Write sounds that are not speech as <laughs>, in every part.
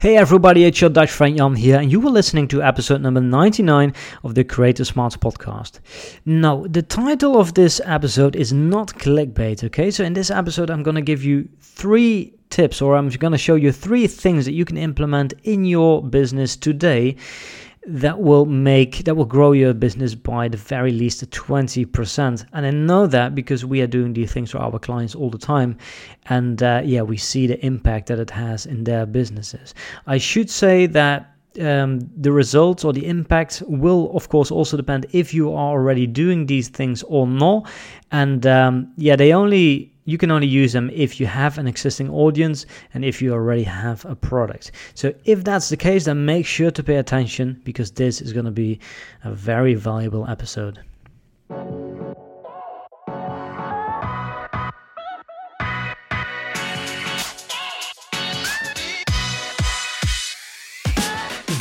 Hey everybody, it's your Dutch friend Jan here, and you are listening to episode number 99 of the Creator Smarts podcast. Now, the title of this episode is not clickbait, okay? So, in this episode, I'm gonna give you three tips, or I'm gonna show you three things that you can implement in your business today that will make that will grow your business by the very least 20% and i know that because we are doing these things for our clients all the time. And uh, yeah we see the impact that it has in their businesses. I should say that um, the results or the impact will of course also depend if you are already doing these things or not. And um, yeah they only you can only use them if you have an existing audience and if you already have a product. So, if that's the case, then make sure to pay attention because this is going to be a very valuable episode.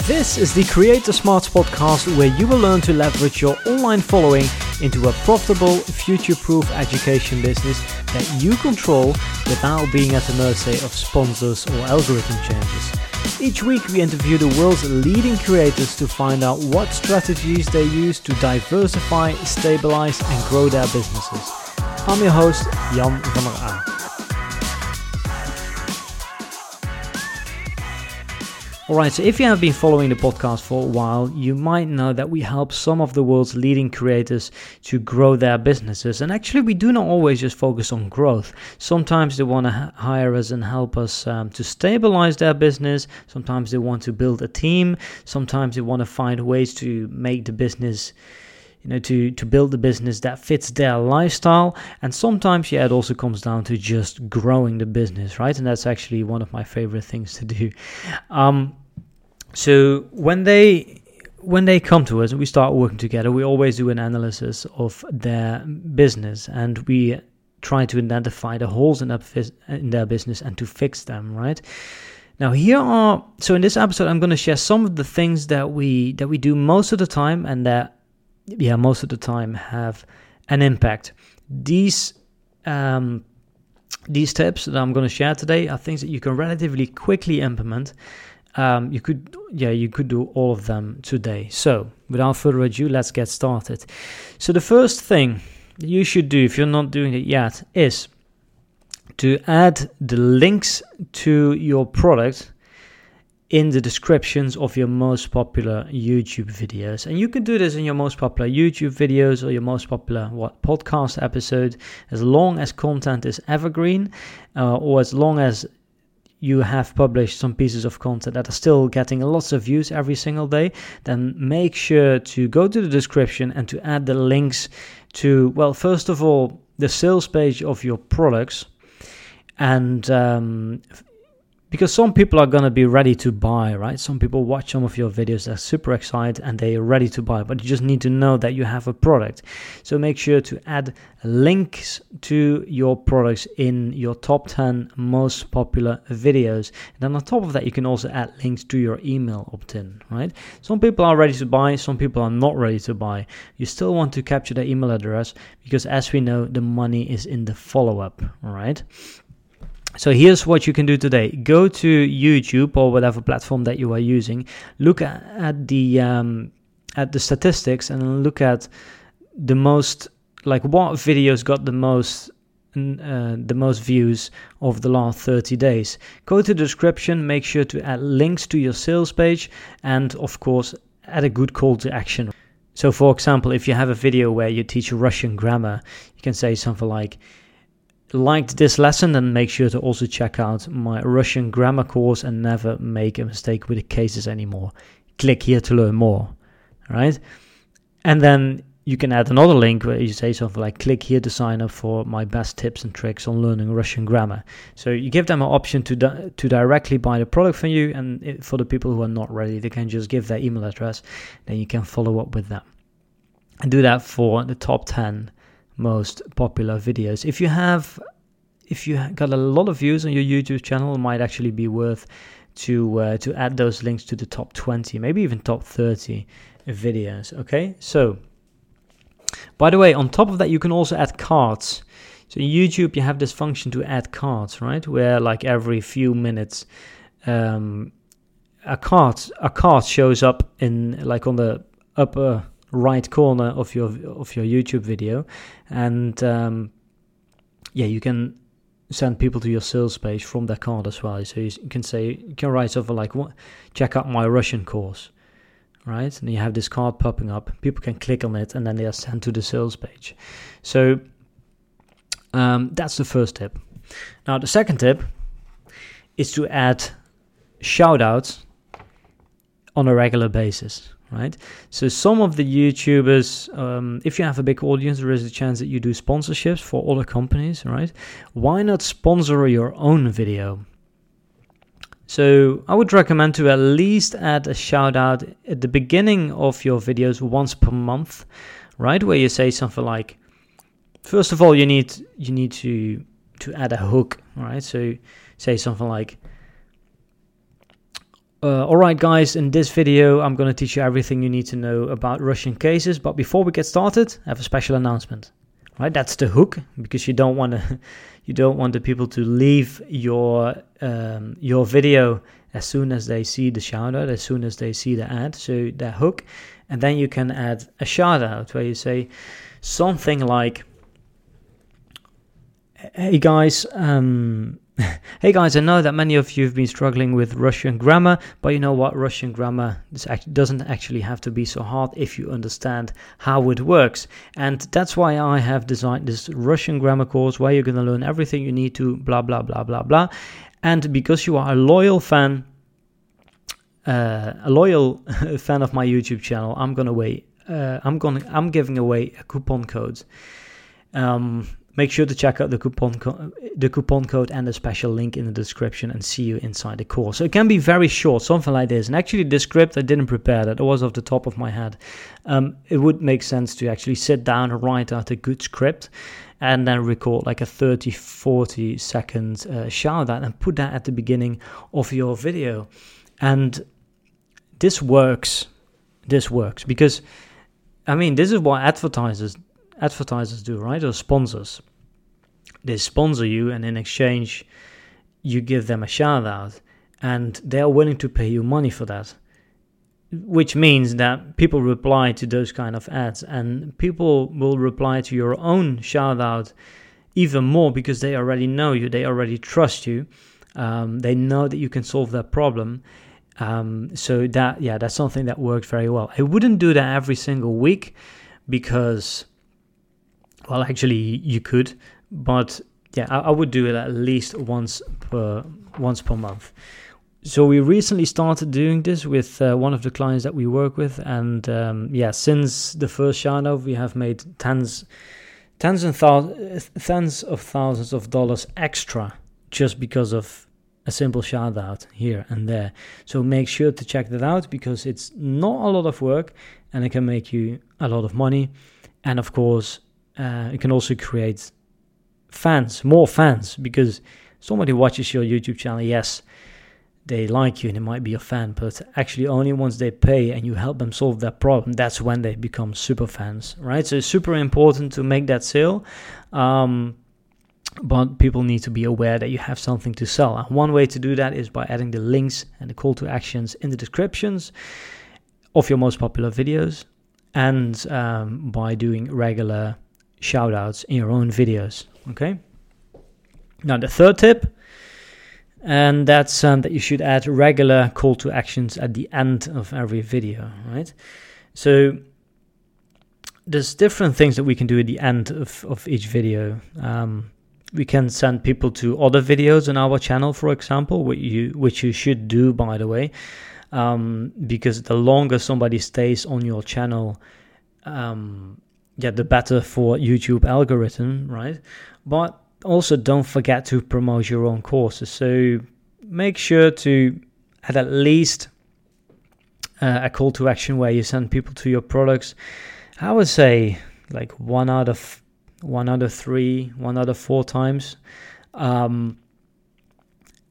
This is the Creator Smarts podcast where you will learn to leverage your online following into a profitable, future proof education business that you control without being at the mercy of sponsors or algorithm changes. Each week, we interview the world's leading creators to find out what strategies they use to diversify, stabilize, and grow their businesses. I'm your host, Jan van der Aan. Alright, so if you have been following the podcast for a while, you might know that we help some of the world's leading creators to grow their businesses. And actually, we do not always just focus on growth. Sometimes they want to hire us and help us um, to stabilize their business. Sometimes they want to build a team. Sometimes they want to find ways to make the business you know to to build a business that fits their lifestyle. And sometimes yeah it also comes down to just growing the business right? And that's actually one of my favorite things to do. Um, so when they when they come to us and we start working together, we always do an analysis of their business. And we try to identify the holes in their, in their business and to fix them, right? Now here are so in this episode I'm going to share some of the things that we that we do most of the time and that yeah most of the time have an impact. These um, these tips that I'm going to share today are things that you can relatively quickly implement. Um, you could yeah you could do all of them today. So without further ado let's get started. So the first thing you should do if you're not doing it yet is to add the links to your product in the descriptions of your most popular YouTube videos. And you can do this in your most popular YouTube videos or your most popular what podcast episode as long as content is evergreen uh, or as long as you have published some pieces of content that are still getting lots of views every single day, then make sure to go to the description and to add the links to, well, first of all, the sales page of your products and um, because some people are going to be ready to buy, right? Some people watch some of your videos, they're super excited and they're ready to buy, but you just need to know that you have a product. So make sure to add links to your products in your top 10 most popular videos. And then on top of that, you can also add links to your email opt in, right? Some people are ready to buy, some people are not ready to buy. You still want to capture their email address because, as we know, the money is in the follow up, right? So here's what you can do today. Go to YouTube or whatever platform that you are using. Look at, the um, at the statistics and look at the most like what videos got the most uh, the most views over the last 30 days. Go to the description, make sure to add links to your sales page, and of course, add a good call to action. So, for example, if you have a video where you teach Russian grammar, you can say something like, liked this lesson, then make sure to also check out my Russian grammar course and never make a mistake with the cases anymore. Click here to learn more. Right? And then you can add another link where you say something like click here to sign up for my best tips and tricks on learning Russian grammar. So you give them an option to di- to directly buy the product from you and it, for the people who are not ready they can just give their email address then you can follow up with them. And do that for the top 10 most popular videos. If you have if you got a lot of views on your YouTube channel, it might actually be worth to uh, to add those links to the top 20, maybe even top 30 videos. Okay, so by the way, on top of that, you can also add cards. So in YouTube, you have this function to add cards, right? Where like every few minutes, um, a card a card shows up in like on the upper right corner of your of your YouTube video, and um, yeah, you can send people to your sales page from that card as well. So you can say you can write over like check out my Russian course, right? And you have this card popping up. People can click on it and then they are sent to the sales page. So um, that's the first tip. Now the second tip is to add shout outs on a regular basis right? So some of the YouTubers, um, if you have a big audience, there is a chance that you do sponsorships for other companies, right? Why not sponsor your own video? So I would recommend to at least add a shout out at the beginning of your videos once per month, right? Where you say something like, first of all, you need you need to to add a hook, right? So say something like uh, Alright guys, in this video I'm going to teach you everything you need to know about Russian cases, but before we get started, I have a special announcement. Right, that's the hook because you don't want to, <laughs> you don't want the people to leave your um, your video as soon as they see the shout out, as soon as they see the ad. So that hook, and then you can add a shout out where you say something like, "Hey guys, um, <laughs> hey guys, I know that many of you have been struggling with Russian grammar, but you know what? Russian grammar doesn't actually have to be so hard if you understand how it works. And that's why I have designed this Russian grammar course where you're going to learn everything you need to, blah, blah, blah, blah, blah. And because you are a loyal fan, uh, a loyal <laughs> fan of my YouTube channel, I'm gonna wait. Uh, I'm gonna I'm giving away a coupon code. Um, Make sure to check out the coupon co- the coupon code and the special link in the description and see you inside the course. So it can be very short, something like this. And actually, the script I didn't prepare that; it was off the top of my head. Um, it would make sense to actually sit down and write out a good script and then record like a 30 40 second uh, shout out and put that at the beginning of your video and this works this works because i mean this is what advertisers advertisers do right or sponsors they sponsor you and in exchange you give them a shout out and they're willing to pay you money for that. Which means that people reply to those kind of ads and people will reply to your own shout out even more because they already know you they already trust you um, they know that you can solve that problem. Um, so that yeah that's something that works very well. I wouldn't do that every single week because well actually you could but yeah, I, I, would do it at least once per once per month. So we recently started doing this with uh, one of the clients that we work with, and um, yeah, since the first out, we have made tens, tens and thousands, tens of thousands of dollars extra just because of a simple shout out here and there. So make sure to check that out because it's not a lot of work and it can make you a lot of money, and of course, uh, it can also create fans, more fans, because somebody watches your YouTube channel, yes, they like you and they might be a fan, but actually only once they pay and you help them solve that problem, that's when they become super fans, right? So it's super important to make that sale. Um, but people need to be aware that you have something to sell. And one way to do that is by adding the links and the call to actions in the descriptions of your most popular videos and um, by doing regular shout outs in your own videos. Okay. Now, the third tip, and that's um, that you should add regular call to actions at the end of every video, right? So, there's different things that we can do at the end of, of each video. Um, we can send people to other videos on our channel, for example, which you which you should do, by the way, um, because the longer somebody stays on your channel, um, yeah, the better for YouTube algorithm, right? But also don't forget to promote your own courses. So make sure to add at least uh, a call to action where you send people to your products. I would say like one out of one out of three, one out of four times. Um,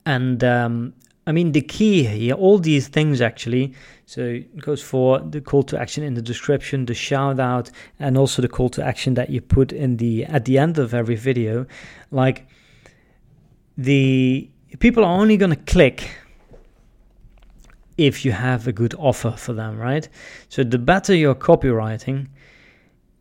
and um, I mean, the key here, all these things actually, so it goes for the call to action in the description, the shout out, and also the call to action that you put in the at the end of every video. Like the people are only going to click if you have a good offer for them, right? So the better your copywriting,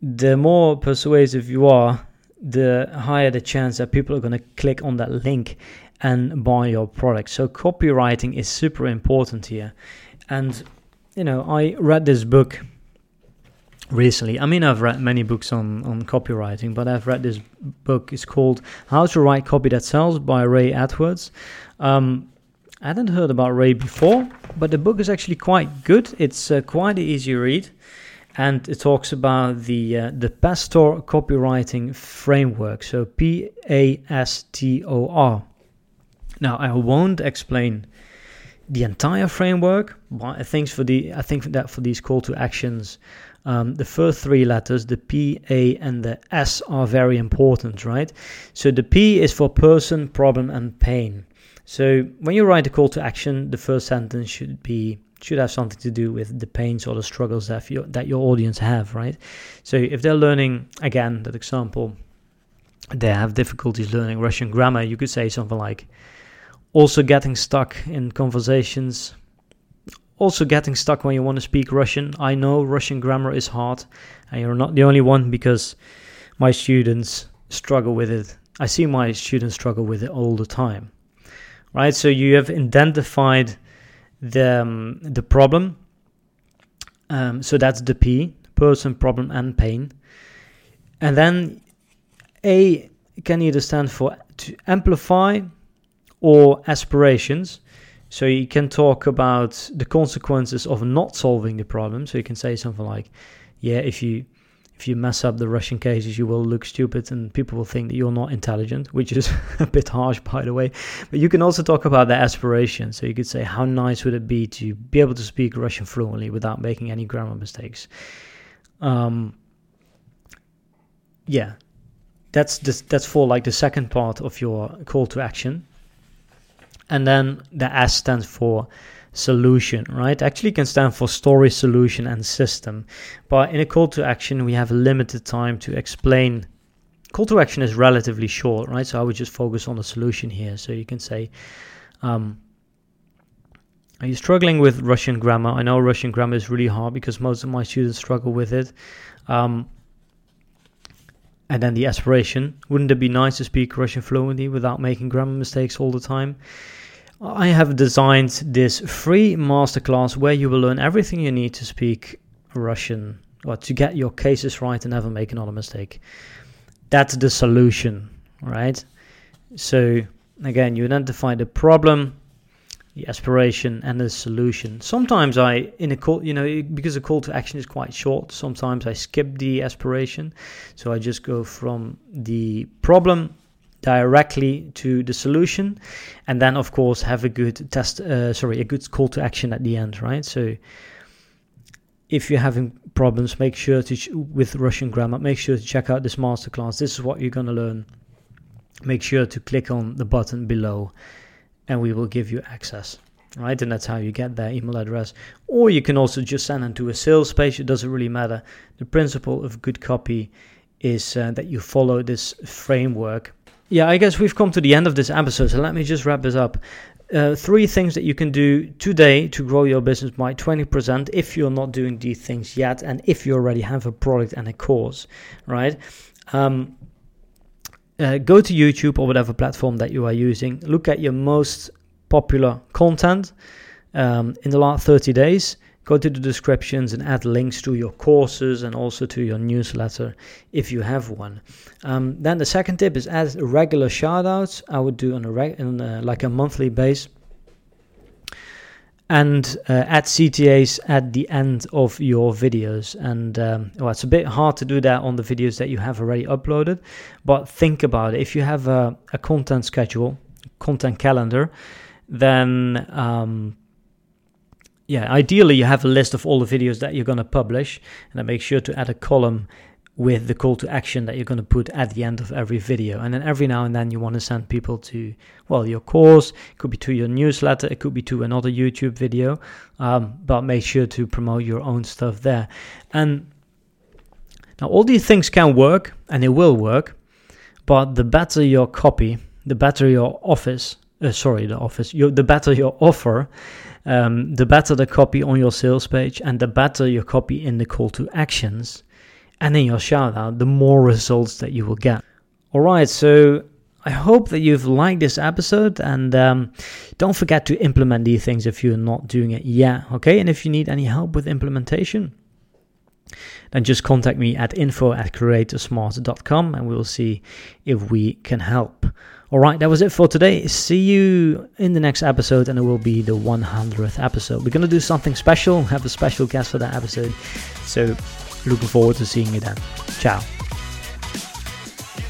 the more persuasive you are, the higher the chance that people are going to click on that link and buy your product. So copywriting is super important here. And you know, I read this book recently. I mean, I've read many books on on copywriting, but I've read this book. It's called How to Write Copy That Sells by Ray Edwards. Um, I hadn't heard about Ray before, but the book is actually quite good. It's uh, quite an easy read, and it talks about the uh, the Pastor copywriting framework. So P A S T O R. Now I won't explain the entire framework, but I think for the I think that for these call to actions, um, the first three letters, the P, A, and the S, are very important, right? So the P is for person, problem, and pain. So when you write a call to action, the first sentence should be should have something to do with the pains or the struggles that your, that your audience have, right? So if they're learning again, that example, they have difficulties learning Russian grammar, you could say something like also getting stuck in conversations also getting stuck when you want to speak Russian. I know Russian grammar is hard, and you're not the only one because my students struggle with it. I see my students struggle with it all the time. Right? So you have identified the um, the problem. Um, so that's the P, person, problem, and pain. And then A can either stand for to amplify or aspirations. So you can talk about the consequences of not solving the problem. So you can say something like, "Yeah, if you if you mess up the Russian cases, you will look stupid, and people will think that you're not intelligent," which is <laughs> a bit harsh, by the way. But you can also talk about the aspiration. So you could say, "How nice would it be to be able to speak Russian fluently without making any grammar mistakes?" Um, yeah, that's that's for like the second part of your call to action and then the S stands for solution, right? Actually can stand for story, solution, and system. But in a call to action, we have limited time to explain. Call to action is relatively short, right? So I would just focus on the solution here. So you can say, um, are you struggling with Russian grammar? I know Russian grammar is really hard because most of my students struggle with it. Um, and then the aspiration wouldn't it be nice to speak Russian fluently without making grammar mistakes all the time? I have designed this free masterclass where you will learn everything you need to speak Russian or to get your cases right and never make another mistake. That's the solution, right? So, again, you identify the problem, the aspiration, and the solution. Sometimes I, in a call, you know, because a call to action is quite short, sometimes I skip the aspiration. So I just go from the problem directly to the solution and then of course have a good test uh, sorry a good call to action at the end right? So if you're having problems make sure to ch- with russian grammar make sure to check out this masterclass. This is what you're going to learn. Make sure to click on the button below and we will give you access right? And that's how you get their email address. Or you can also just send them to a sales page. It doesn't really matter. The principle of good copy is uh, that you follow this framework yeah, I guess we've come to the end of this episode, so let me just wrap this up. Uh, three things that you can do today to grow your business by 20% if you're not doing these things yet and if you already have a product and a course, right? Um, uh, go to YouTube or whatever platform that you are using, look at your most popular content um, in the last 30 days go to the descriptions and add links to your courses and also to your newsletter if you have one. Um, then the second tip is add regular shoutouts. I would do on a, reg- on a like a monthly base. And uh, add CTAs at the end of your videos. And um, well, it's a bit hard to do that on the videos that you have already uploaded, but think about it. If you have a, a content schedule, content calendar, then um, yeah, ideally you have a list of all the videos that you're going to publish, and then make sure to add a column with the call to action that you're going to put at the end of every video. And then every now and then you want to send people to, well, your course, it could be to your newsletter, it could be to another YouTube video, um, but make sure to promote your own stuff there. And now all these things can work and they will work, but the better your copy, the better your office, uh, sorry, the office, your, the better your <laughs> offer, um, the better the copy on your sales page and the better your copy in the call to actions and in your shout out, the more results that you will get. All right, so I hope that you've liked this episode and um, don't forget to implement these things if you're not doing it yet. Okay, and if you need any help with implementation, then just contact me at info at creatorsmart.com and we'll see if we can help. All right, that was it for today. See you in the next episode, and it will be the 100th episode. We're going to do something special, have a special guest for that episode. So, looking forward to seeing you then. Ciao.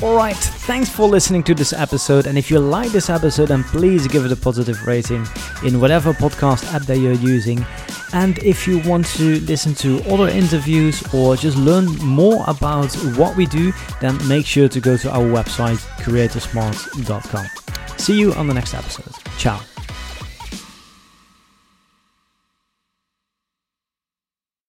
Alright, thanks for listening to this episode. And if you like this episode, then please give it a positive rating in whatever podcast app that you're using. And if you want to listen to other interviews or just learn more about what we do, then make sure to go to our website, creatorsmart.com. See you on the next episode. Ciao.